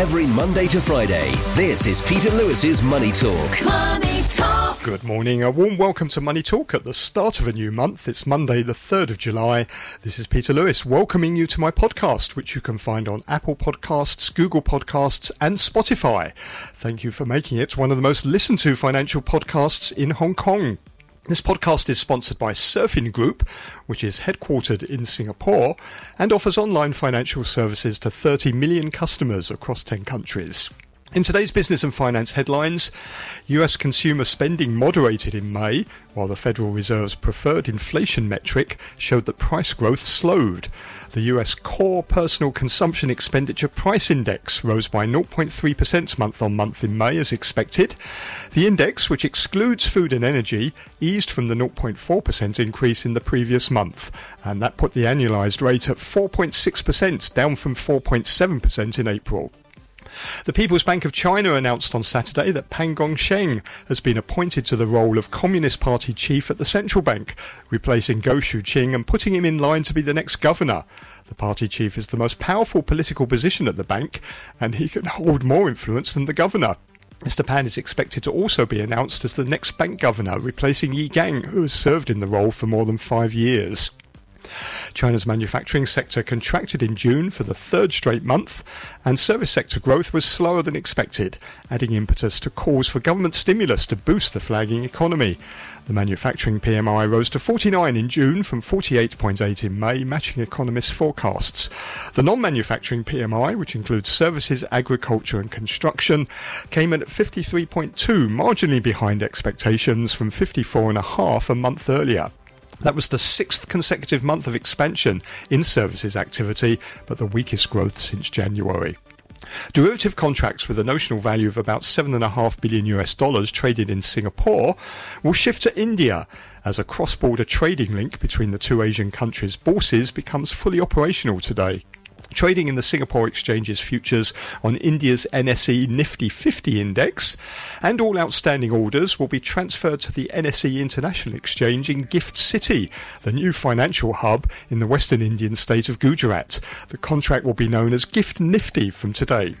Every Monday to Friday, this is Peter Lewis's Money Talk. Money Talk. Good morning. A warm welcome to Money Talk at the start of a new month. It's Monday, the 3rd of July. This is Peter Lewis welcoming you to my podcast, which you can find on Apple Podcasts, Google Podcasts, and Spotify. Thank you for making it one of the most listened to financial podcasts in Hong Kong. This podcast is sponsored by Surfin Group, which is headquartered in Singapore and offers online financial services to 30 million customers across 10 countries. In today's business and finance headlines, US consumer spending moderated in May, while the Federal Reserve's preferred inflation metric showed that price growth slowed. The US core personal consumption expenditure price index rose by 0.3% month on month in May as expected. The index, which excludes food and energy, eased from the 0.4% increase in the previous month, and that put the annualized rate at 4.6%, down from 4.7% in April. The People's Bank of China announced on Saturday that Pan Gongsheng has been appointed to the role of Communist Party chief at the central bank, replacing Guo Shuqing and putting him in line to be the next governor. The party chief is the most powerful political position at the bank, and he can hold more influence than the governor. Mr. Pan is expected to also be announced as the next bank governor, replacing Yi Gang, who has served in the role for more than five years. China's manufacturing sector contracted in June for the third straight month, and service sector growth was slower than expected, adding impetus to calls for government stimulus to boost the flagging economy. The manufacturing PMI rose to 49 in June from 48.8 in May, matching economists' forecasts. The non manufacturing PMI, which includes services, agriculture, and construction, came in at 53.2, marginally behind expectations from 54.5 a month earlier. That was the sixth consecutive month of expansion in services activity, but the weakest growth since January. Derivative contracts with a notional value of about 7.5 billion US dollars traded in Singapore will shift to India as a cross border trading link between the two Asian countries' bourses becomes fully operational today. Trading in the Singapore Exchange's futures on India's NSE Nifty 50 index, and all outstanding orders will be transferred to the NSE International Exchange in Gift City, the new financial hub in the western Indian state of Gujarat. The contract will be known as Gift Nifty from today.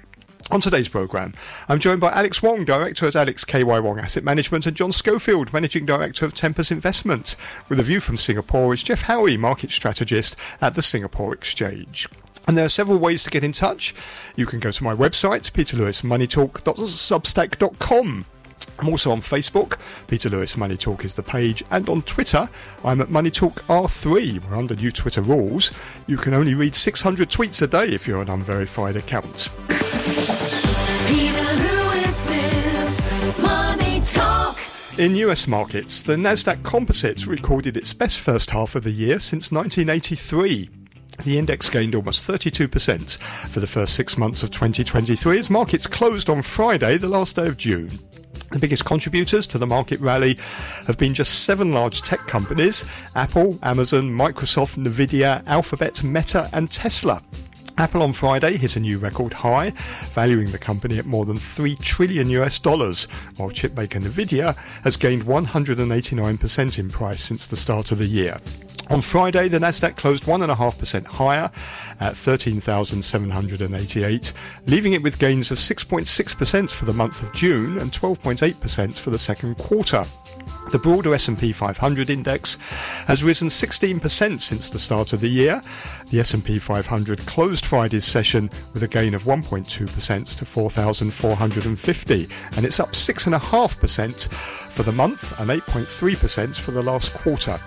On today's programme, I'm joined by Alex Wong, Director at Alex KY Wong Asset Management, and John Schofield, Managing Director of Tempus Investments. With a view from Singapore is Geoff Howie, Market Strategist at the Singapore Exchange. And there are several ways to get in touch. You can go to my website, peterlewismoneytalk.substack.com. I'm also on Facebook. Peter Lewis Money Talk is the page. And on Twitter, I'm at Money Talk R3. We're under new Twitter rules. You can only read 600 tweets a day if you're an unverified account. Peter Lewis's Money Talk. In US markets, the Nasdaq Composite recorded its best first half of the year since 1983. The index gained almost 32% for the first six months of 2023 as markets closed on Friday, the last day of June. The biggest contributors to the market rally have been just seven large tech companies Apple, Amazon, Microsoft, Nvidia, Alphabet, Meta, and Tesla. Apple on Friday hit a new record high, valuing the company at more than 3 trillion US dollars, while chipmaker Nvidia has gained 189% in price since the start of the year. On Friday, the Nasdaq closed 1.5% higher at 13,788, leaving it with gains of 6.6% for the month of June and 12.8% for the second quarter. The broader S&P 500 index has risen 16% since the start of the year. The S&P 500 closed Friday's session with a gain of 1.2% to 4,450, and it's up 6.5% for the month and 8.3% for the last quarter.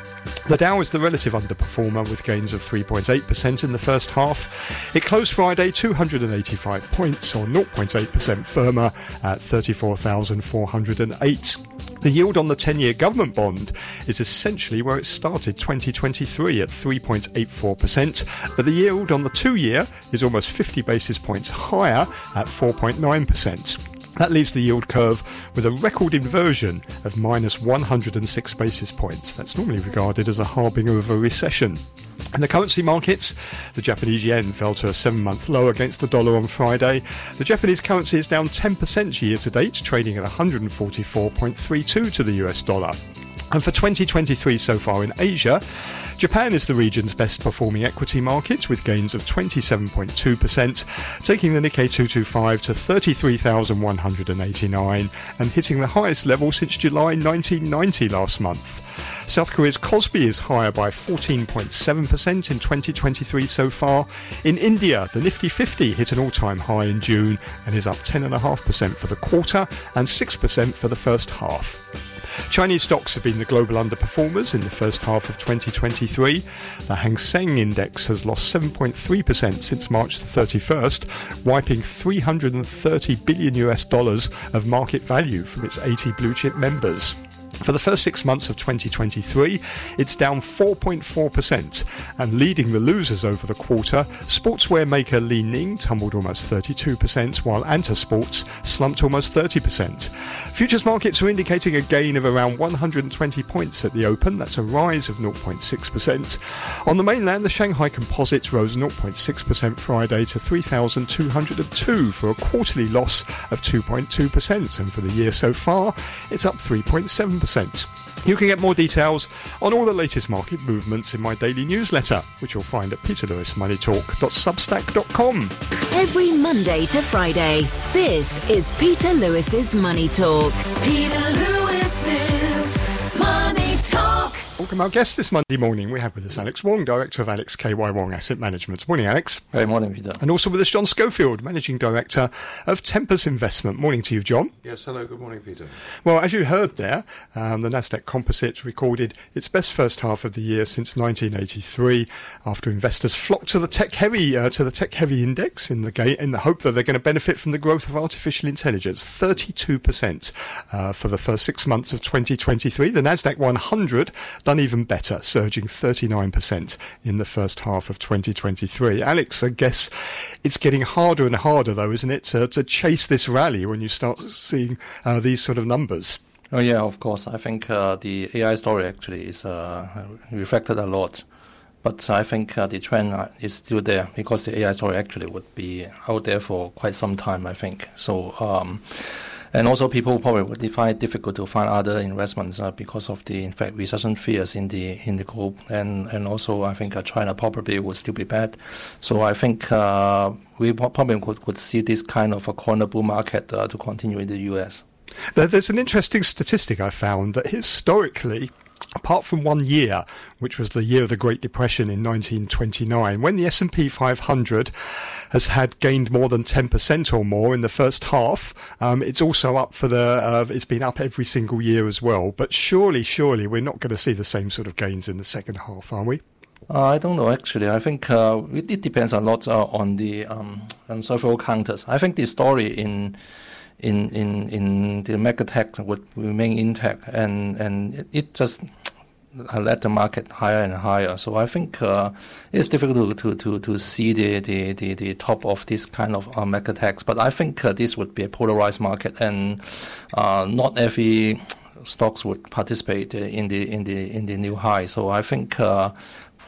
The Dow is the relative underperformer with gains of 3.8% in the first half. It closed Friday 285 points or 0.8% firmer at 34,408. The yield on the 10 year government bond is essentially where it started 2023 at 3.84%, but the yield on the two year is almost 50 basis points higher at 4.9%. That leaves the yield curve with a record inversion of minus 106 basis points. That's normally regarded as a harbinger of a recession. In the currency markets, the Japanese yen fell to a seven month low against the dollar on Friday. The Japanese currency is down 10% year to date, trading at 144.32 to the US dollar. And for 2023 so far in Asia, Japan is the region's best performing equity market with gains of 27.2%, taking the Nikkei 225 to 33,189 and hitting the highest level since July 1990 last month. South Korea's Kospi is higher by 14.7% in 2023 so far. In India, the Nifty 50 hit an all time high in June and is up 10.5% for the quarter and 6% for the first half. Chinese stocks have been the global underperformers in the first half of 2023. The Hang Seng index has lost 7.3% since March 31st, wiping 330 billion US dollars of market value from its 80 blue chip members. For the first six months of 2023, it's down 4.4%, and leading the losers over the quarter, sportswear maker Li Ning tumbled almost 32%, while Anta Sports slumped almost 30%. Futures markets are indicating a gain of around 120 points at the open, that's a rise of 0.6%. On the mainland, the Shanghai Composite rose 0.6% Friday to 3,202 for a quarterly loss of 2.2%, and for the year so far, it's up 3.7%. You can get more details on all the latest market movements in my daily newsletter, which you'll find at peterlewismoneytalk.substack.com. Every Monday to Friday, this is Peter Lewis's Money Talk. Peter Lewis's Money Talk. Welcome our guest this Monday morning. We have with us Alex Wong, Director of Alex KY Wong Asset Management. Morning, Alex. Good morning, Peter. And also with us, John Schofield, Managing Director of Tempus Investment. Morning to you, John. Yes, hello, good morning, Peter. Well, as you heard there, um, the Nasdaq Composite recorded its best first half of the year since 1983, after investors flocked to the tech-heavy uh, to the tech-heavy index in the ga- in the hope that they're going to benefit from the growth of artificial intelligence. 32 percent uh, for the first six months of 2023. The Nasdaq 100 done even better, surging 39 percent in the first half of 2023. Alex, I guess it's getting harder and harder, though, isn't it, to, to chase this rally when you start seeing uh, these sort of numbers. Oh yeah, of course. I think uh, the AI story actually is uh, reflected a lot, but I think uh, the trend uh, is still there because the AI story actually would be out there for quite some time. I think so. Um, and also, people probably would find it difficult to find other investments uh, because of the, in fact, recession fears in the in the group, and and also I think uh, China probably would still be bad. So I think uh, we probably could, could see this kind of a corner bull market uh, to continue in the U.S. There's an interesting statistic I found that historically, apart from one year, which was the year of the Great Depression in 1929, when the S&P 500 has had gained more than 10% or more in the first half, um, it's also up for the. Uh, it's been up every single year as well. But surely, surely, we're not going to see the same sort of gains in the second half, are we? Uh, I don't know actually. I think uh, it, it depends a lot uh, on the um, on several counters. I think the story in in in in the mega tech would remain intact, and and it, it just uh, the market higher and higher. So I think uh, it's difficult to, to, to see the, the, the, the top of this kind of uh, mega techs. But I think uh, this would be a polarized market, and uh, not every stocks would participate in the in the in the new high. So I think.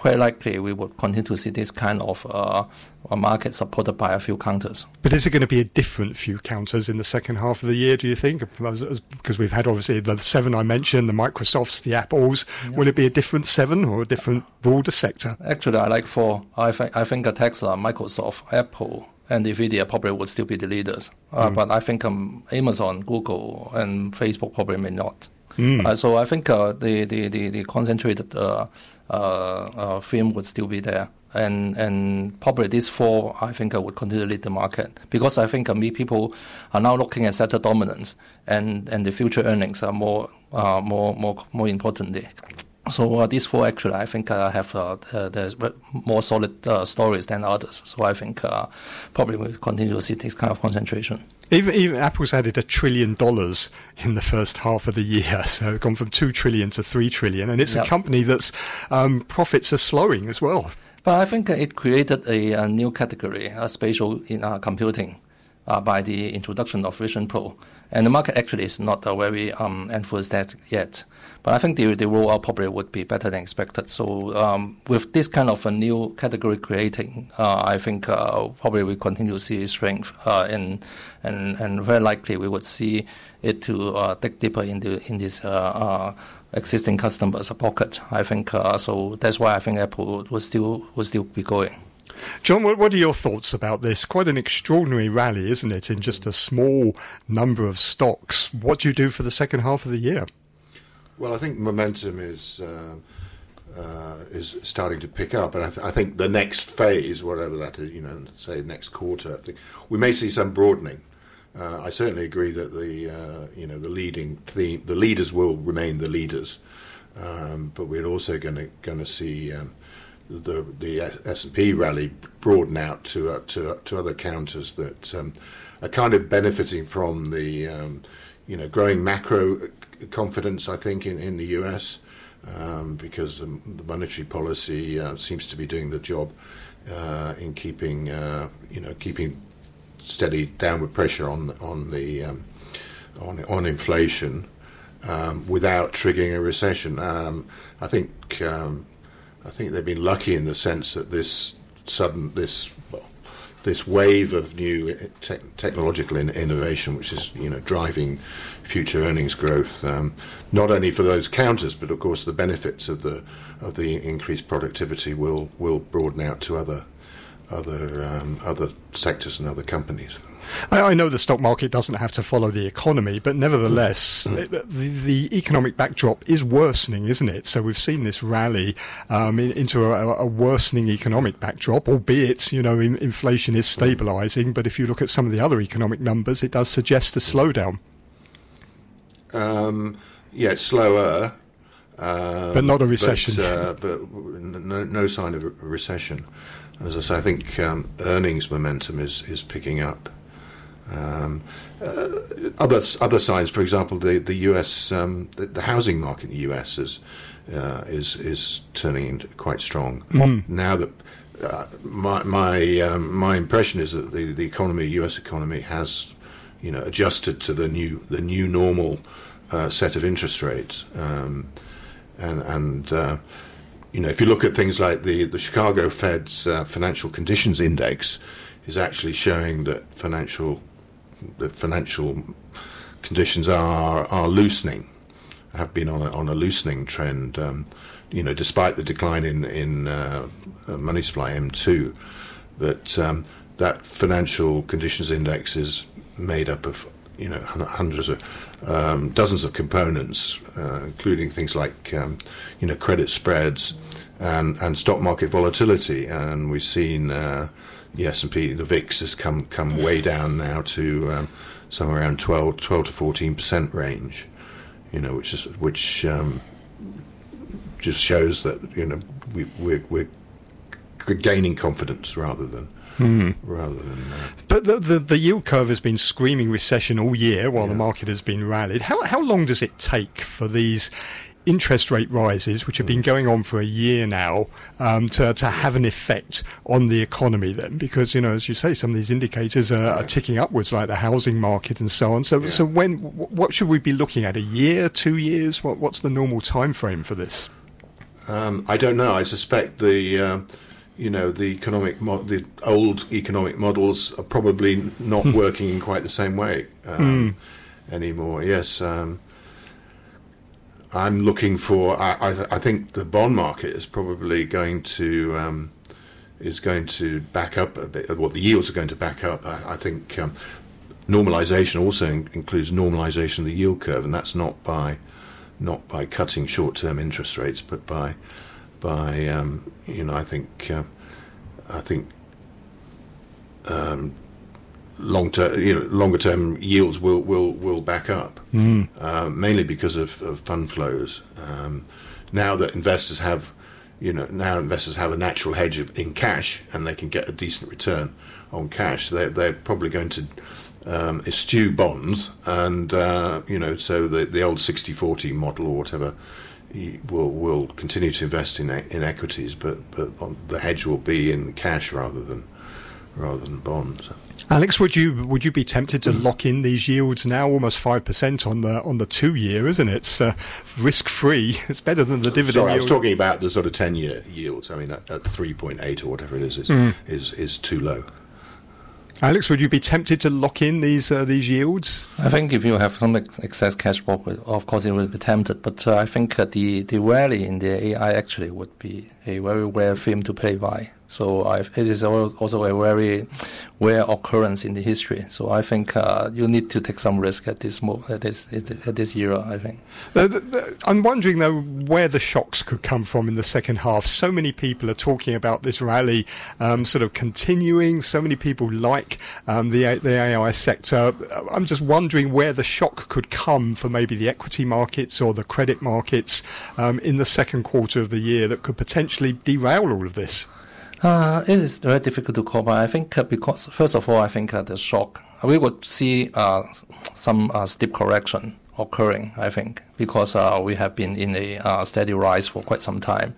Uh, quite likely we would continue to see this kind of uh, a market supported by a few counters. But is it going to be a different few counters in the second half of the year, do you think? Because we've had obviously the seven I mentioned, the Microsofts, the Apples. Will it be a different seven or a different broader sector? Actually, I like four. I think I think uh, Tesla, Microsoft, Apple, and Nvidia probably would still be the leaders. Uh, But I think um, Amazon, Google, and Facebook probably may not. Uh, so I think uh, the, the, the, the concentrated uh, uh, uh, would still be there. And and probably these four, I think, uh, would continue to lead the market because I think me people are now looking at sector dominance, and, and the future earnings are more more more more importantly. So uh, these four actually, I think, uh, have uh, there's more solid uh, stories than others. So I think uh, probably we'll continue to see this kind of concentration. Even, even Apple's added a trillion dollars in the first half of the year, so gone from two trillion to three trillion, and it's a company that's um, profits are slowing as well. But I think uh, it created a, a new category, uh, spatial in uh, computing, uh, by the introduction of Vision Pro. And the market actually is not uh, very um, that yet. But I think the, the rollout probably would be better than expected. So um, with this kind of a new category creating, uh, I think uh, probably we continue to see strength, uh, and, and and very likely we would see it to uh, dig deeper into in this uh, uh, existing customers pocket. I think so. That's why I think Apple will still will still be going. John, what, are your thoughts about this? Quite an extraordinary rally, isn't it, in just a small number of stocks? What do you do for the second half of the year? Well, I think momentum is. Uh, uh, is starting to pick up, and I, th- I, think the next phase, whatever that is, you know, say next quarter, we may see some broadening. Uh, I certainly agree that the uh, you know the leading theme, the leaders will remain the leaders, um, but we're also going to going to see um, the the S and P rally broaden out to uh, to to other counters that um, are kind of benefiting from the um, you know growing macro confidence. I think in, in the U.S. Um, because the, the, monetary policy uh, seems to be doing the job uh, in keeping uh, you know keeping steady downward pressure on on the um, on on inflation um, without triggering a recession. Um, I think I think they've been lucky in the sense that this sudden this well, this wave of new te- technological in- innovation, which is you know driving future earnings growth, um, not only for those counters, but of course the benefits of the of the increased productivity will will broaden out to other other um, other sectors and other companies. I, I, know the stock market doesn't have to follow the economy, but nevertheless, mm. the, the, economic backdrop is worsening, isn't it? So we've seen this rally um, in, into a, a, worsening economic backdrop, albeit you know in, inflation is stabilising. But if you look at some of the other economic numbers, it does suggest a slowdown. Um, yeah, it's slower. Um, but not a recession. But, uh, but no, no, sign of a recession. As I say, I think um, earnings momentum is, is picking up. Um, uh, other other signs, for example, the the U.S. Um, the, the, housing market in the U.S. is uh, is is turning quite strong mm. now that. Uh, my my um, my impression is that the, the economy, U.S. economy, has you know adjusted to the new the new normal uh, set of interest rates, um, and and uh, you know if you look at things like the the Chicago Fed's uh, financial conditions index is actually showing that financial the financial conditions are are loosening, have been on a, on a loosening trend. Um, you know, despite the decline in in uh, uh money supply M2, but um, that financial conditions index is made up of you know hundreds of um, dozens of components, uh, including things like um, you know credit spreads and and stock market volatility, and we've seen. Uh, the S&P, the VIX has come come way down now to um, somewhere around 12, 12 to 14 percent range. You know, which is which um, just shows that you know we, we're, we're gaining confidence rather than Mm. rather than. Uh, but the, the, the yield curve has been screaming recession all year while yeah. the market has been rallied. How how long does it take for these interest rate rises, which have been going on for a year now, um, to, to have an effect on the economy then? Because, you know, as you say, some of these indicators are, are ticking upwards, like the housing market and so on. So, yeah. so when, what should we be looking at? A year, two years? What, what's the normal time frame for this? Um, I don't know. I suspect the, uh, you know, the economic, mo- the old economic models are probably not hmm. working in quite the same way um, mm. anymore. Yes. Um, I'm looking for. I, I, I, think the bond market is probably going to um, is going to back up a bit. Well, the yields are going to back up. I, I think um, normalization also in, includes normalization of the yield curve, and that's not by not by cutting short-term interest rates, but by by um, you know I think uh, I think um, long term, you know, longer term yields will will will back up, mm. uh, mainly because of, of fund flows. Um, now that investors have, you know, now investors have a natural hedge of, in cash, and they can get a decent return on cash. They're they're probably going to um, eschew bonds, and uh, you know, so the the old 60-40 model or whatever will will continue to invest in in equities, but but the hedge will be in cash rather than rather than bonds. Alex, would you would you be tempted to lock in these yields now, almost five percent on the on the two year, isn't it? It's uh, risk free. It's better than the dividend. Sorry, yield. I was talking about the sort of ten year yields. I mean, at, at three point eight or whatever it is, is, mm. is is too low. Alex, would you be tempted to lock in these uh, these yields? I think if you have some excess cash of course, it will be tempted. But uh, I think uh, the the rally in the AI actually would be a very rare theme to play by. So I've, it is also a very rare occurrence in the history. So I think uh, you need to take some risk at this at this at this era. I think. I'm wondering though where the shocks could come from in the second half. So many people are talking about this rally um, sort of continuing. So many people like um, the the AI sector. I'm just wondering where the shock could come for maybe the equity markets or the credit markets um, in the second quarter of the year that could potentially derail all of this. Uh, it is very difficult to call, but I think uh, because first of all, I think uh, the shock we would see uh, some steep correction occurring. I think because uh, we have been in a steady rise for quite some time,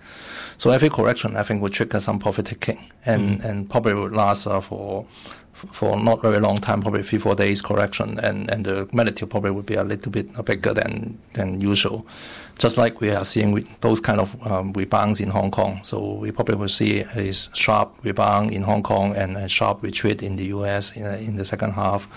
so every correction I think would trigger some profit taking and mm. and probably would last for for not very long time, probably three four days correction, and and the magnitude probably would be a little bit bigger than than usual just like we are seeing with those kind of um, rebounds in Hong Kong. So we probably will see a sharp rebound in Hong Kong and a sharp retreat in the U.S. in, in the second half.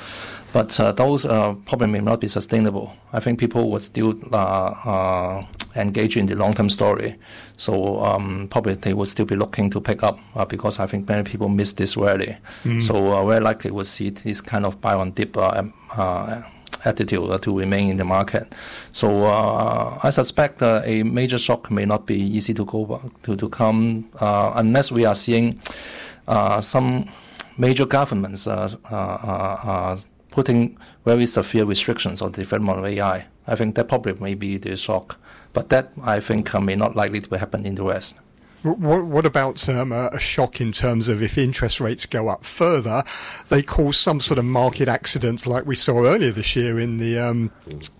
But uh, those uh, probably may not be sustainable. I think people would still uh, uh engage in the long-term story. So um, probably they would still be looking to pick up uh, because I think many people miss this rally. Mm. So uh, very likely we'll see this kind of buy on dip attitude to remain in the market. So uh, I suspect uh, a major shock may not be easy to go to to come uh, unless we are seeing some major governments putting very severe restrictions on the development of AI. I think that probably may be the shock, but that I think uh, may not likely to happen in the West. What, what about um, a, shock in terms of if interest rates go up further, they cause some sort of market accident like we saw earlier this year in the um,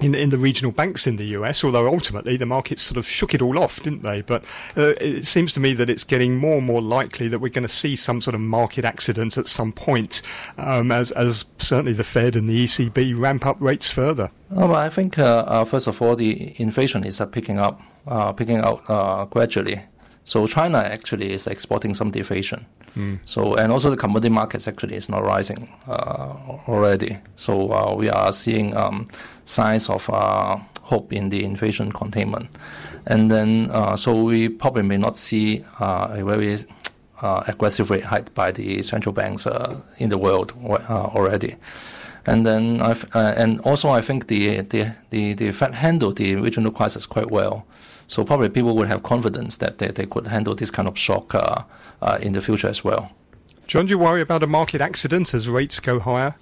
in, in the regional banks in the US? Although ultimately the markets sort of shook it all off, didn't they? But uh, it seems to me that it's getting more and more likely that we're going to see some sort of market accident at some point, um, as as certainly the Fed and the ECB ramp up rates further. Oh, well, I think uh, uh, first of all the inflation is uh, picking up, uh, picking out uh, gradually. So China actually is exporting some deflation. Mm. So and also the commodity markets actually is not rising uh, already. So uh, we are seeing um, signs of uh, hope in the inflation containment, and then uh, so we probably may not see uh, a very uh, aggressive rate hike by the central banks in the world already. And then, uh, and also, I think the, the, the, the Fed handled the regional crisis quite well. So probably people would have confidence that they, they could handle this kind of shock uh, uh, in the future as well. John, do you worry about a market accident as rates go higher?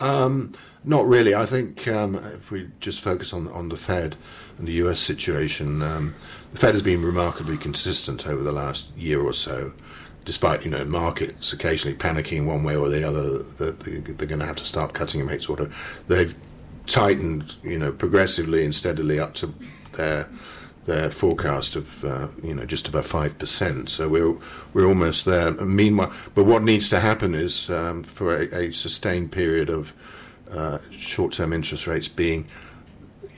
Um, not really. I think um, if we just focus on on the Fed and the U.S. situation, um, the Fed has been remarkably consistent over the last year or so. Despite you know markets occasionally panicking one way or the other, that they're going to have to start cutting rates. Order they've tightened you know progressively and steadily up to their their forecast of uh, you know just about five percent. So we're we're almost there. Meanwhile, but what needs to happen is um, for a, a, sustained period of uh, short-term interest rates being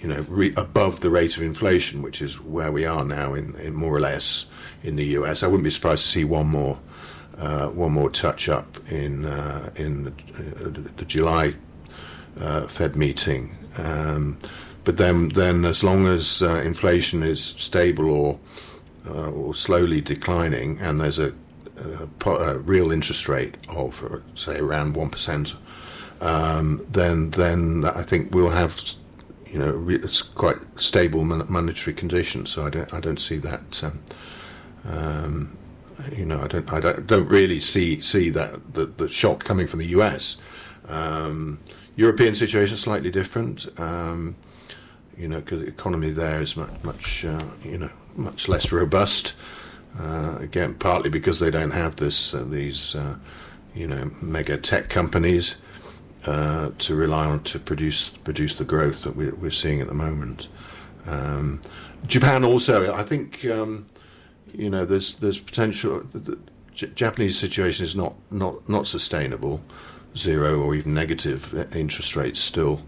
you know re- above the rate of inflation, which is where we are now in, in, more or less in the US. I wouldn't be surprised to see one more uh, one more touch up in uh, in the, uh, the July uh, Fed meeting. Um, but then, then as long as uh, inflation is stable or uh, or slowly declining, and there's a, a, a real interest rate of uh, say around one percent, um, then then I think we'll have you know it's quite stable monetary conditions. So I don't I don't see that. Um, um, you know, I don't, I don't, don't really see see that the, the shock coming from the U.S. Um, European situation is slightly different. Um, you know, because the economy there is much, much uh, you know, much less robust. Uh, again, partly because they don't have this uh, these uh, you know mega tech companies uh, to rely on to produce produce the growth that we're, we're seeing at the moment. Um, Japan also, I think, um, you know, there's there's potential. The, the Japanese situation is not, not not sustainable, zero or even negative interest rates still.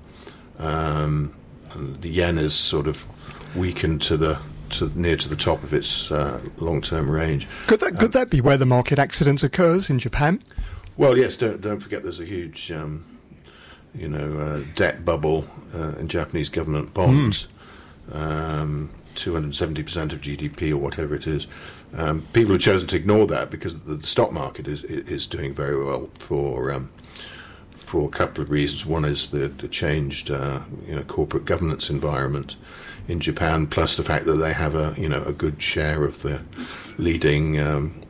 Um, and the yen has sort of weakened to the to near to the top of its uh, long-term range. Could that could uh, that be where the market accident occurs in Japan? Well, yes. Don't don't forget. There's a huge, um, you know, uh, debt bubble uh, in Japanese government bonds. Um, 270% of GDP or whatever it is. Um, people have chosen to ignore that because the stock market is is doing very well for um, for a couple of reasons. One is the, the changed uh, you know corporate governance environment in Japan, plus the fact that they have a you know a good share of the leading um,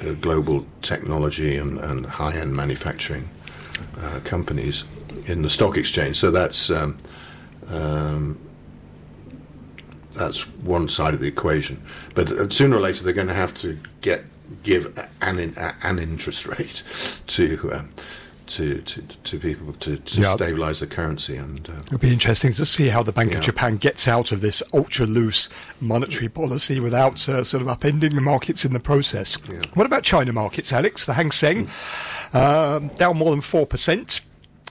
uh, global technology and, and high end manufacturing uh, companies in the stock exchange. So that's um, um, that's one side of the equation. But uh, sooner or later, they're going to have to get give an an interest rate to. To, to, to people to, to Yeah. stabilize the currency and uh, It'll be interesting to see how the Bank Yeah. of Japan gets out of this ultra loose monetary policy without uh, sort of upending the markets in the process. Yeah. What about China markets, Alex? The Hang Seng um, down more than 4%.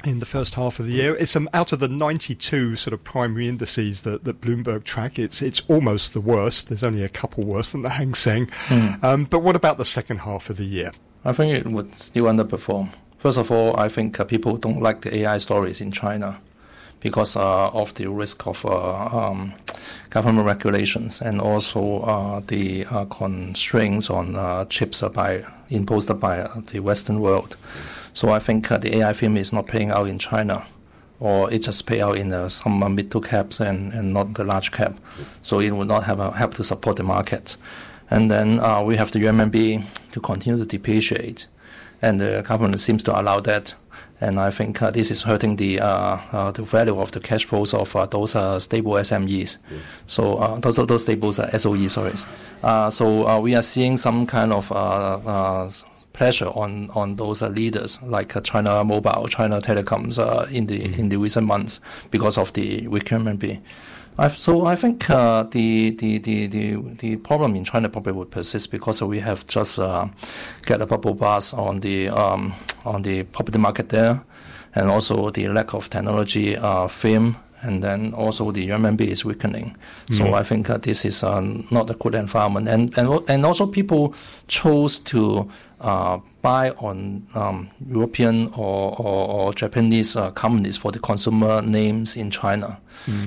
In the first half of the year, it's um, out of the 92 sort of primary indices that, that Bloomberg track. It's it's almost the worst. There's only a couple worse than the Hang Seng. Um, but what about the second half of the year? I think it would still underperform. First of all, I think uh, people don't like the AI stories in China because uh, of the risk of uh, um, government regulations and also the constraints on chips by imposed by the Western world. So I think the AI film is not playing out in China, or it just pay out in uh, some uh, mid to caps and, and not the large cap. So it will not have a help to support the market. And then uh, we have the RMB to continue to depreciate, and the government seems to allow that. And I think uh, this is hurting the uh, uh, the value of the cash flows of uh, those uh, stable SMEs. So uh, those those stables are SOE, sorry. Uh, so uh, we are seeing some kind of uh, uh, pressure on on those uh, leaders like uh, China Mobile, China Telecoms uh, in the in the recent months because of the weak. I, so I think uh, the, the, the, the, the problem in China probably would persist because we have just uh, get a bubble bust on the um, on the property market there, and also the lack of technology uh, film, and then also the RMB is weakening. So I think uh, this is uh, not a good environment, and and and also people chose to uh, buy on um, European or, or, or Japanese uh, companies for the consumer names in China,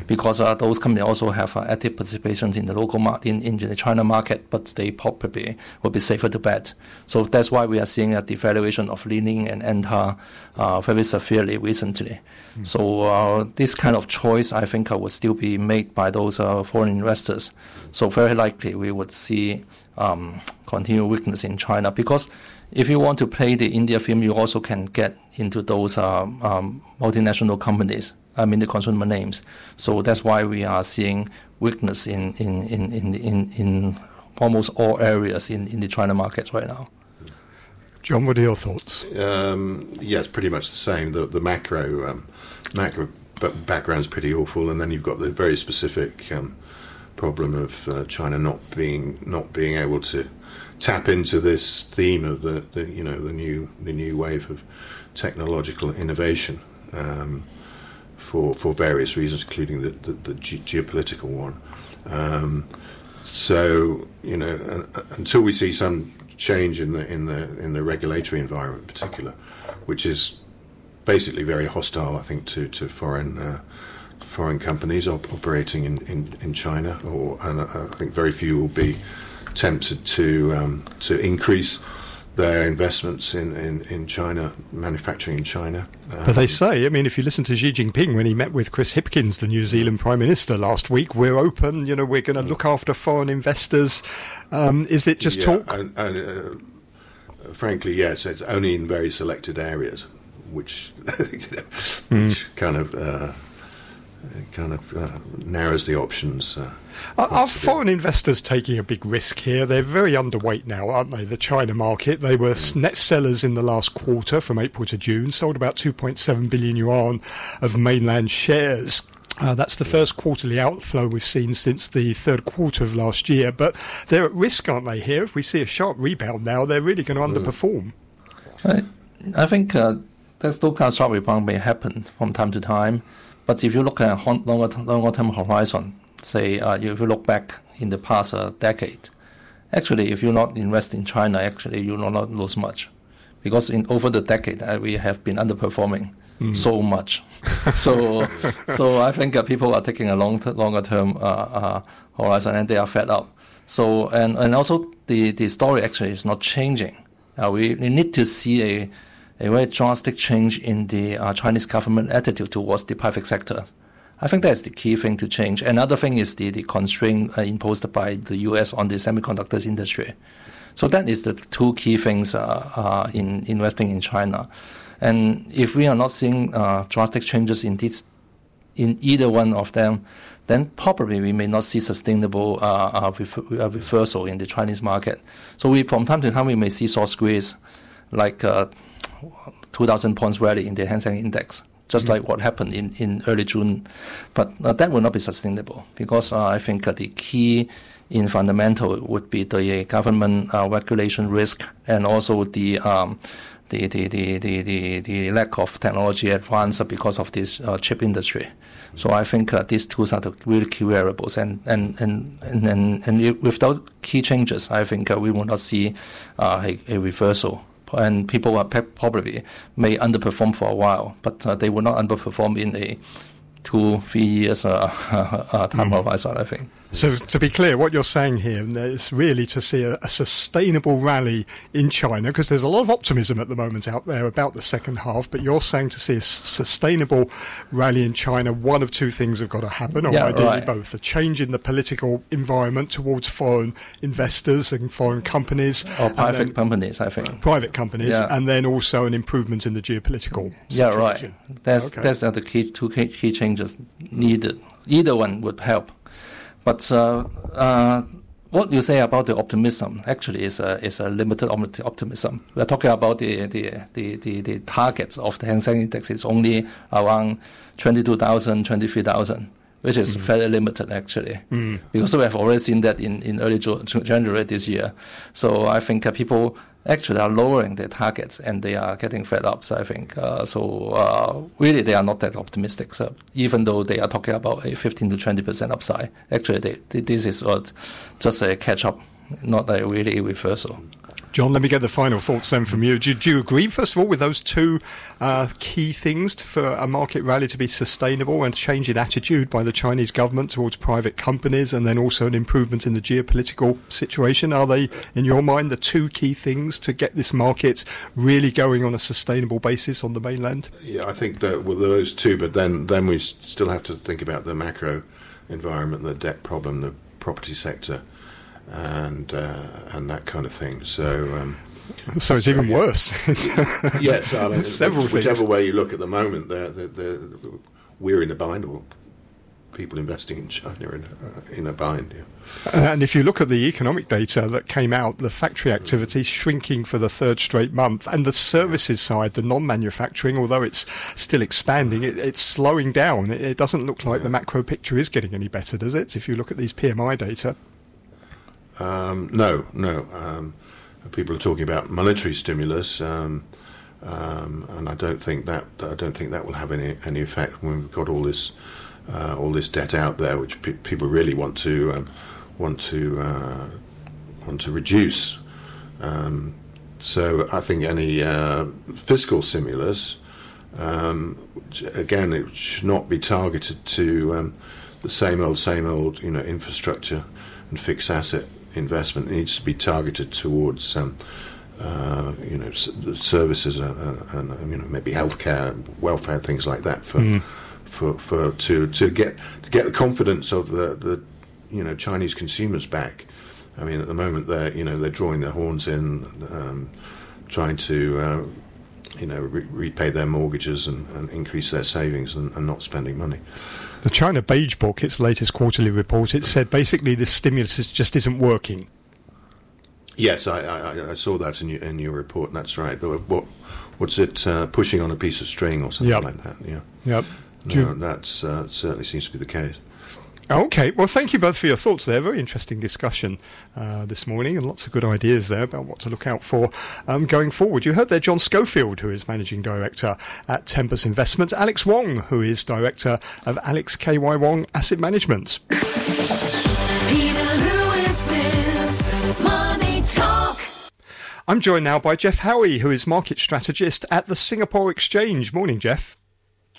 because uh, those companies also have uh, active participations in the local market, in, in the China market, but they probably will be safer to bet. So that's why we are seeing a devaluation of Li-Ning and Anta uh, very severely recently. So uh, this kind of choice, I think, uh, will still be made by those uh, foreign investors. So very likely we would see um, continued weakness in China because if you want to play the India film, you also can get into those um, um, multinational companies. I mean the consumer names. So that's why we are seeing weakness in in in in in, in almost all areas in, in the China market right now. John, what are your thoughts? Um, yes, pretty much the same. The the macro um, macro b- background's pretty awful, and then you've got the very specific um, problem of uh, China not being not being able to tap into this theme of the, the you know the new the new wave of technological innovation um, for for various reasons, including the the, the ge- geopolitical one. Um, so you know, un- until we see some change in the in the in the regulatory environment, in particular, which is basically very hostile, I think, to to foreign uh, foreign companies op- operating in, in, in China, or and I think very few will be tempted to um, to increase their investments in, in, in China, manufacturing in China. But they say, I mean, if you listen to Xi Jinping when he met with Chris Hipkins, the New Zealand Prime Minister, last week, we're open, you know, we're going to look after foreign investors. Um, is it just Yeah, talk? And, and uh, frankly, yes, it's only in very selected areas, which, you know, Hmm. which kind of uh, kind of uh, narrows the options. Uh, Are, are quite a bit. foreign investors taking a big risk here? They're very underweight now, aren't they? The China market. They were s- net sellers in the last quarter from April to June, sold about 2.7 billion yuan of mainland shares. Uh, that's the first quarterly outflow we've seen since the third quarter of last year. But they're at risk, aren't they, here? If we see a sharp rebound now, they're really going to underperform. I, I think uh, that those kind of sharp rebound may happen from time to time, but if you look at a longer longer term horizon, say uh, if you look back in the past uh, decade, actually if you not invest in China, actually you will not lose much, because in over the decade uh, we have been underperforming mm. so much. so so I think uh, people are taking a long longer term uh, uh, horizon and they are fed up. So and and also the the story actually is not changing. Uh, we, we need to see a a very drastic change in the uh, Chinese government attitude towards the private sector. I think that's the key thing to change. Another thing is the, the constraint uh, imposed by the U.S. on the semiconductors industry. So that is the two key things uh, uh, in investing in China. And if we are not seeing uh, drastic changes in this, in either one of them, then probably we may not see sustainable uh, uh, reversal in the Chinese market. So we, from time to time, we may see short squeeze, like 2,000 points rally in the Hang Seng Index just mm-hmm. like what happened in, in early June. But uh, that will not be sustainable because uh, I think uh, the key in fundamental would be the government uh, regulation risk and also the, um, the, the, the, the, the, lack of technology advance because of this uh, chip industry. So I think uh, these two are the really key variables, and and and and, and, and without key changes, I think we will not see a, a reversal and people are probably may underperform for a while, but uh, they will not underperform in a two, three years uh, uh, time mm-hmm. horizon, I think. So, to be clear, what you're saying here is really to see a, a sustainable rally in China, because there's a lot of optimism at the moment out there about the second half. But you're saying to see a sustainable rally in China, one of two things have got to happen, or yeah, ideally right. both: a change in the political environment towards foreign investors and foreign companies, or private then, companies, I think. Private companies, yeah. and then also an improvement in the geopolitical. Yeah, right. That's okay. that's the key two key, key changes needed. Either one would help. But uh, uh, what you say about the optimism actually is a, is a limited optimism. We're talking about the, the, the, the, the targets of the Hang Seng Index is only around 22,000, 23,000 which is mm. fairly limited actually, mm. because we have already seen that in, in early January this year. So I think uh, people actually are lowering their targets and they are getting fed up. So I think uh, so. Uh, really, they are not that optimistic. So even though they are talking about a 15 to 20 percent upside, actually, they, they, this is uh, just a catch up, not a really a reversal. John, let me get the final thoughts then from you. Do, do you agree, first of all, with those two uh, key things for a market rally to be sustainable and change in attitude by the Chinese government towards private companies and then also an improvement in the geopolitical situation? Are they, in your mind, the two key things to get this market really going on a sustainable basis on the mainland? Yeah, I think that with those two, but then, then we still have to think about the macro environment, the debt problem, the property sector and uh, and that kind of thing. So. Um, so it's even worse. yes, I mean, several whichever things. way you look at the moment, they're, they're, they're, we're in a bind, or people investing in China in, uh, in a bind. Yeah. And if you look at the economic data that came out, the factory activity shrinking for the third straight month, and the services side, the non-manufacturing, although it's still expanding, it, it's slowing down. It, it, doesn't look like the macro picture is getting any better, does it? If you look at these PMI data. Um, no, no. Um, people are talking about monetary stimulus, um, um, and I don't think that I don't think that will have any any effect when we've got all this uh, all this debt out there, which pe- people really want to um, want to uh, want to reduce. Um, so I think any uh, fiscal stimulus, again, it should not be targeted to the same old, same old, you know, infrastructure and fixed asset investment needs to be targeted towards um, uh, you know services and, and, you know maybe healthcare, welfare, things like that for mm. for, for to to get to get the confidence of the, the you know Chinese consumers back. I mean, at the moment they're you know they're drawing their horns in, um, trying to. Uh, you know, re- repay their mortgages and, and increase their savings and, and not spending money. The China Beige Book, its latest quarterly report, it said basically this stimulus just isn't working. Yes, I, I, I saw that in your, in your report. That's right. What, what's it uh, pushing on a piece of string or something yep. like that? Yeah. Yep. No, that's uh, certainly seems to be the case. Okay, well, thank you both for your thoughts there. Very interesting discussion uh, this morning, and lots of good ideas there about what to look out for um, going forward. You heard there John Schofield, who is managing director at Tempus Investments, Alex Wong, who is director of Alex KY Wong Asset Management. I'm joined now by Geoff Howie, who is market strategist at the Singapore Exchange. Morning, Geoff.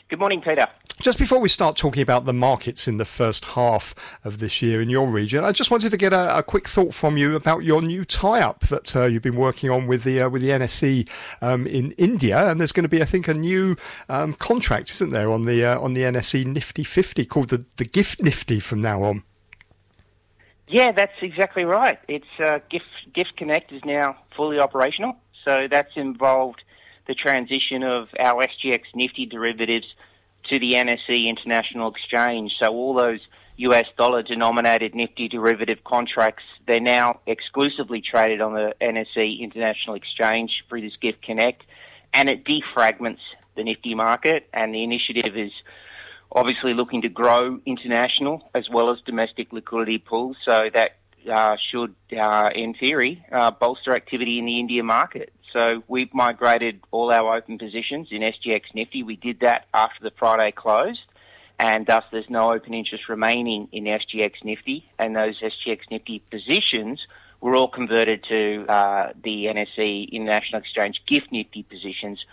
Good morning, Peter. Just before we start talking about the markets in the first half of this year in your region, I just wanted to get a, a quick thought from you about your new tie-up that uh, you've been working on with the uh, with the NSE um, in India, and there's going to be, I think, a new um, contract, isn't there, on the uh, on the NSE Nifty 50 called the the Gift Nifty from now on. Yeah, that's exactly right. It's uh, Gift Gift Connect is now fully operational, so that's involved the transition of our SGX Nifty derivatives to the NSE International Exchange. So all those US dollar denominated Nifty derivative contracts, they're now exclusively traded on the NSE International Exchange through this Gift Connect, and it defragments the Nifty market. And the initiative is obviously looking to grow international as well as domestic liquidity pools. So that uh, should, uh, in theory, uh, bolster activity in the India market. So we've migrated all our open positions in SGX Nifty. We did that after the Friday closed, and thus there's no open interest remaining in SGX Nifty. And those SGX Nifty positions were all converted to uh, the NSE International Exchange Gift Nifty positions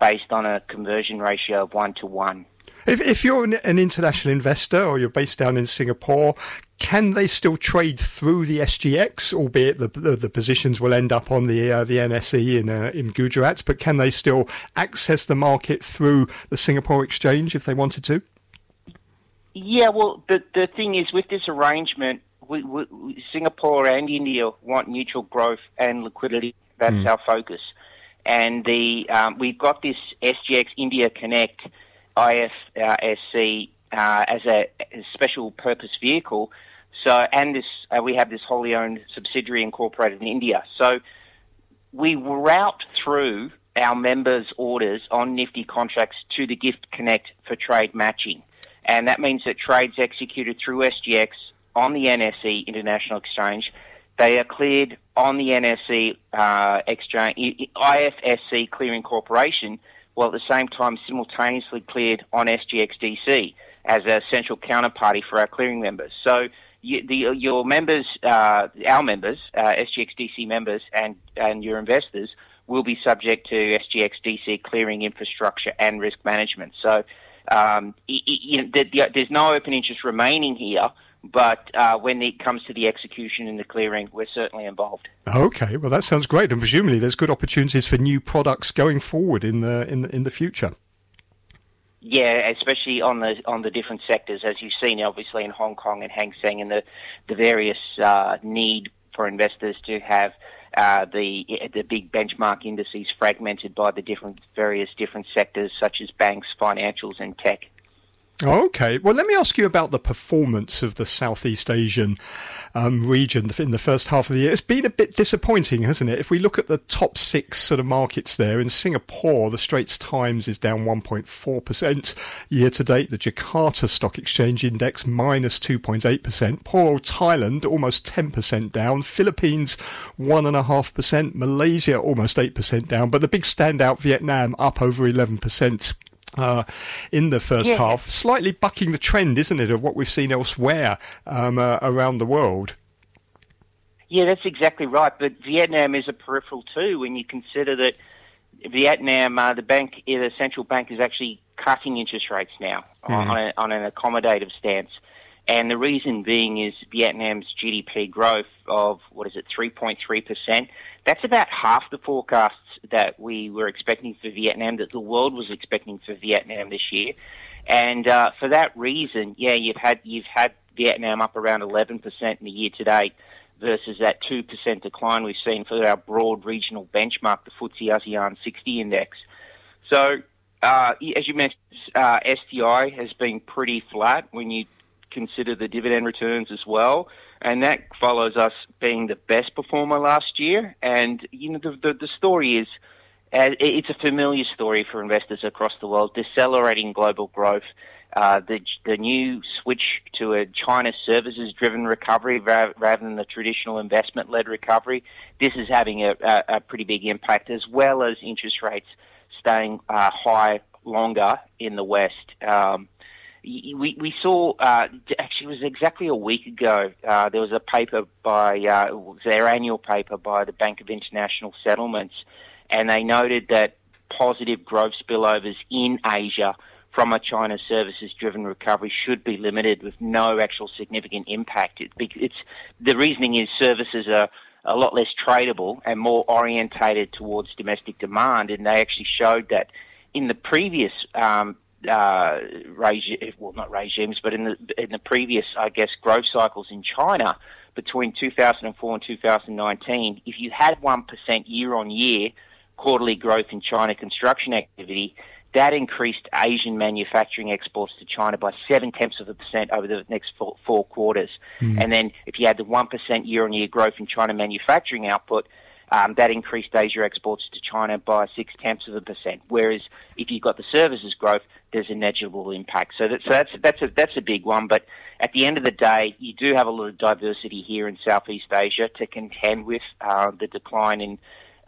based on a conversion ratio of one to one. If, if you're an, an, international investor or you're based down in Singapore, can they still trade through the SGX, albeit the, the, the positions will end up on the uh, the NSE in uh, in Gujarat? But can they still access the market through the Singapore exchange if they wanted to? Yeah, well, the the thing is with this arrangement, we, we, Singapore and India want mutual growth and liquidity. That's mm. our focus, and the um, we've got this SGX India Connect IFSC uh, as a, special purpose vehicle. So, and this uh, we have this wholly owned subsidiary incorporated in India. So, we route through our members' orders on Nifty contracts to the Gift Connect for trade matching, and that means that trades executed through SGX on the NSE International Exchange, they are cleared on the NSE uh, exchange IFSC Clearing Corporation while at the same time simultaneously cleared on SGXDC as a central counterparty for our clearing members. So you, the, your members, uh, our members, uh, SGXDC members, and and your investors will be subject to SGXDC clearing infrastructure and risk management. So um, you know, there's no open interest remaining here but uh, when it comes to the execution and the clearing, we're certainly involved. Okay, well that sounds great, and presumably there's good opportunities for new products going forward in the in the, in the future. Yeah, especially on the on the different sectors, as you've seen, obviously in Hong Kong and Hang Seng, and the the various uh, need for investors to have uh, the the big benchmark indices fragmented by the different various different sectors, such as banks, financials, and tech. Okay. Well, let me ask you about the performance of the Southeast Asian um, region in the first half of the year. It's been a bit disappointing, hasn't it? If we look at the top six sort of markets there, in Singapore, the Straits Times is down 1.4% year to date. The Jakarta Stock Exchange Index minus 2.8%. Poor old Thailand, almost 10% down. Philippines, 1.5%. Malaysia, almost 8% down. But the big standout, Vietnam, up over 11% uh, in the first yeah. half, slightly bucking the trend, isn't it, of what we've seen elsewhere um, uh, around the world. Yeah, that's exactly right. But Vietnam is a peripheral too when you consider that Vietnam, uh, the bank, the central bank, is actually cutting interest rates now mm. on, a, on an accommodative stance. And the reason being is Vietnam's GDP growth of, what is it, 3.3%. That's about half the forecasts that we were expecting for Vietnam, that the world was expecting for Vietnam this year. And uh, for that reason, yeah, you've had you've had Vietnam up around 11% in the year to date versus that 2% decline we've seen for our broad regional benchmark, the FTSE ASEAN 60 index. So, uh, as you mentioned, uh, STI has been pretty flat when you consider the dividend returns as well and that follows us being the best performer last year. And you know, the the, the story is. Uh, it's a familiar story for investors across the world. Decelerating global growth, uh, the the new switch to a China services driven recovery rather than the traditional investment led recovery. This is having a, a, a, pretty big impact, as well as interest rates staying uh, high longer in the West. Um, we, we saw uh, actually it was exactly a week ago. Uh, there was a paper by uh, their annual paper by the Bank of International Settlements, and they noted that positive growth spillovers in Asia from a China services-driven recovery should be limited with no actual significant impact. It, it's the reasoning is services are a lot less tradable and more orientated towards domestic demand, and they actually showed that in the previous um, uh, regime, well, not regimes, but in the in the previous, I guess, growth cycles in China between 2004 and 2019, if you had one percent year on year quarterly growth in China construction activity, that increased Asian manufacturing exports to China by seven tenths of a percent over the next four, four quarters. Mm. And then if you had the 1% year on year growth in China manufacturing output, um, that increased Asia exports to China by six tenths of a percent. Whereas if you've got the services growth, there's a negligible impact. So, that, so that's that's a that's a big one. But at the end of the day, you do have a lot of diversity here in Southeast Asia to contend with uh, the decline in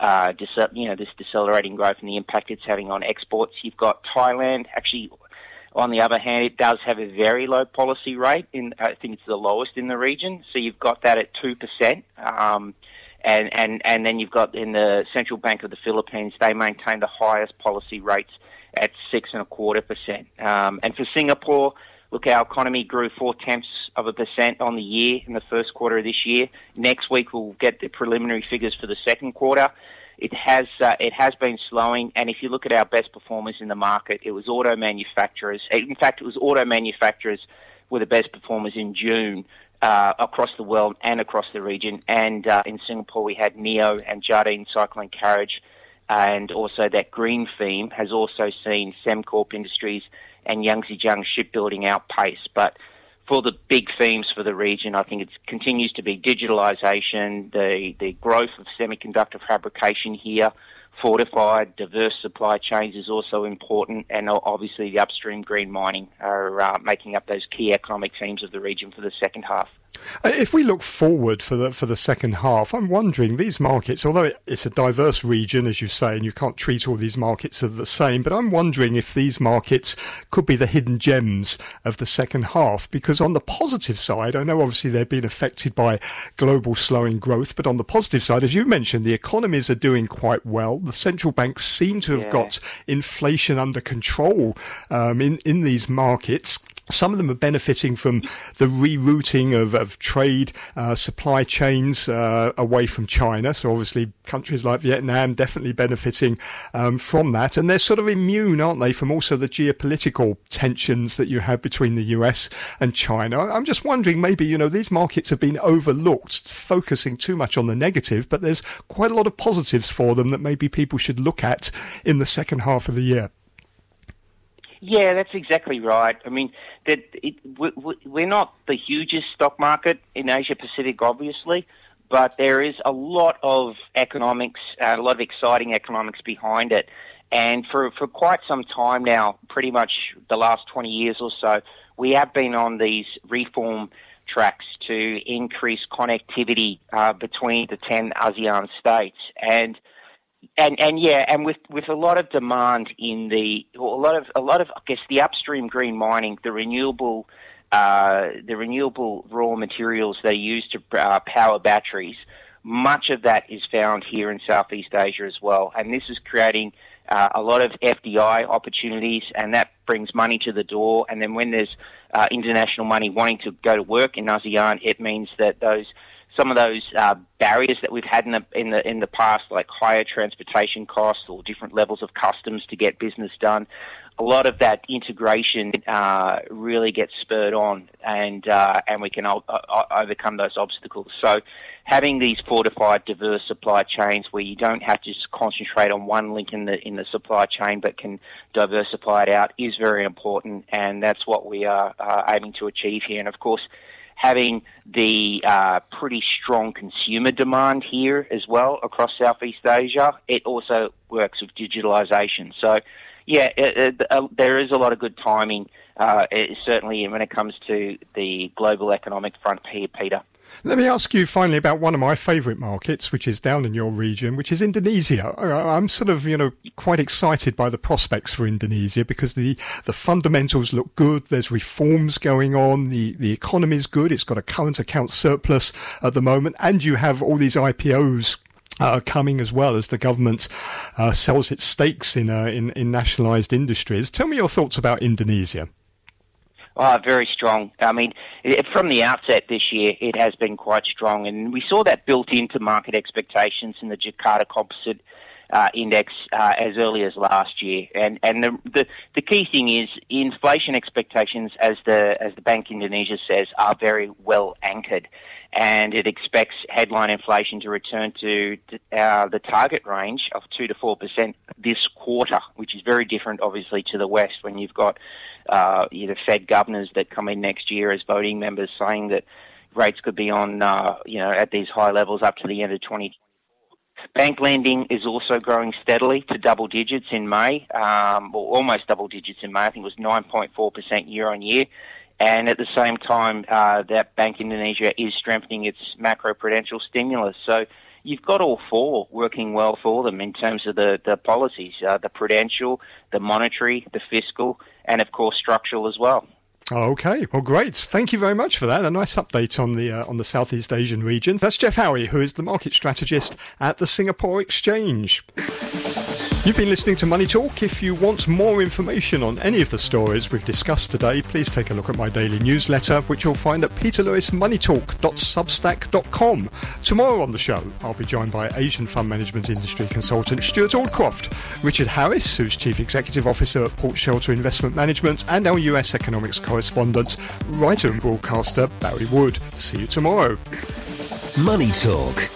uh, you know, this decelerating growth and the impact it's having on exports. You've got Thailand actually. On the other hand, it does have a very low policy rate. In I think it's the lowest in the region. So you've got that at two percent, um, and and and then you've got in the Central Bank of the Philippines, they maintain the highest policy rates at six and a quarter percent. Um, and for Singapore, Look, our economy grew four tenths of a percent on the year in the first quarter of this year. Next week we'll get the preliminary figures for the second quarter. It has uh, it has been slowing, and if you look at our best performers in the market, it was auto manufacturers. In fact, it was auto manufacturers were the best performers in June uh, across the world and across the region. And uh, in Singapore, we had NIO and Jardine Cycle and Carriage, and also that green theme has also seen Sembcorp Industries and Yangzijiang shipbuilding outpace. But for the big themes for the region, I think it continues to be digitalisation, the, the growth of semiconductor fabrication here, fortified, diverse supply chains is also important, and obviously the upstream green mining are uh, making up those key economic themes of the region for the second half. Uh, if we look forward for the for the second half, I'm wondering these markets, although it's a diverse region, as you say, and you can't treat all these markets as the same, but I'm wondering if these markets could be the hidden gems of the second half. Because on the positive side, I know obviously they've been affected by global slowing growth, but on the positive side, as you mentioned, the economies are doing quite well. The central banks seem to have yeah. got inflation under control um, in in these markets. Some of them are benefiting from the rerouting of, of trade uh, supply chains uh, away from China. So obviously, countries like Vietnam definitely benefiting um, from that, and they're sort of immune, aren't they, from also the geopolitical tensions that you have between the US and China. I'm just wondering, maybe you know these markets have been overlooked, focusing too much on the negative, but there's quite a lot of positives for them that maybe people should look at in the second half of the year. Yeah, that's exactly right. I mean, that it, we're not the hugest stock market in Asia Pacific, obviously, but there is a lot of economics, uh, a lot of exciting economics behind it. And for, for quite some time now, pretty much the last 20 years or so, we have been on these reform tracks to increase connectivity uh, between the 10 ASEAN states. And and and yeah, and with with a lot of demand in the a lot of a lot of I guess the upstream green mining, the renewable uh, the renewable raw materials they use to uh, power batteries. Much of that is found here in Southeast Asia as well, and this is creating uh, a lot of FDI opportunities, and that brings money to the door. And then when there's uh, international money wanting to go to work in ASEAN, it means that those some of those uh, barriers that we've had in the in the in the past, like higher transportation costs or different levels of customs to get business done. A lot of that integration uh, really gets spurred on, and uh, and we can o- overcome those obstacles. So, having these fortified, diverse supply chains where you don't have to just concentrate on one link in the in the supply chain, but can diversify it out, is very important, and that's what we are aiming to achieve here. And of course having the uh, pretty strong consumer demand here as well across Southeast Asia. It also works with digitalisation. So, yeah, it, it, uh, there is a lot of good timing, uh, certainly when it comes to the global economic front here, Peter. Let me ask you finally about one of my favourite markets, which is down in your region, which is Indonesia. I'm sort of, you know, quite excited by the prospects for Indonesia because the, the fundamentals look good. There's reforms going on. The, the economy is good. It's got a current account surplus at the moment. And you have all these IPOs uh, coming as well as the government uh, sells its stakes in, uh, in, in nationalised industries. Tell me your thoughts about Indonesia. Oh, very strong. I mean, it, from the outset this year, it has been quite strong, and we saw that built into market expectations in the Jakarta Composite uh, Index uh, as early as last year. And and the, the the key thing is inflation expectations, as the as the Bank Indonesia says, are very well anchored, and it expects headline inflation to return to uh, the target range of two to four percent this quarter, which is very different, obviously, to the West when you've got uh, you know, Fed governors that come in next year as voting members saying that rates could be on, uh, you know, at these high levels up to the end of 2024. Bank lending is also growing steadily to double digits in May, um, or almost double digits in May. I think it was 9.4% year on year. And at the same time, uh, that Bank Indonesia is strengthening its macro prudential stimulus. So you've got all four working well for them in terms of the, the policies, uh, the prudential, the monetary, the fiscal, and of course structural as well. Okay, well, great. Thank you very much for that. A nice update on the uh, on the Southeast Asian region. That's Geoff Howie, who is the market strategist at the Singapore Exchange. You've been listening to Money Talk. If you want more information on any of the stories we've discussed today, please take a look at my daily newsletter, which you'll find at peterlewismoneytalk.substack.com. Tomorrow on the show, I'll be joined by Asian fund management industry consultant Stuart Aldcroft, Richard Harris, who's Chief Executive Officer at Port Shelter Investment Management, and our US economics correspondent, writer and broadcaster Barry Wood. See you tomorrow. Money Talk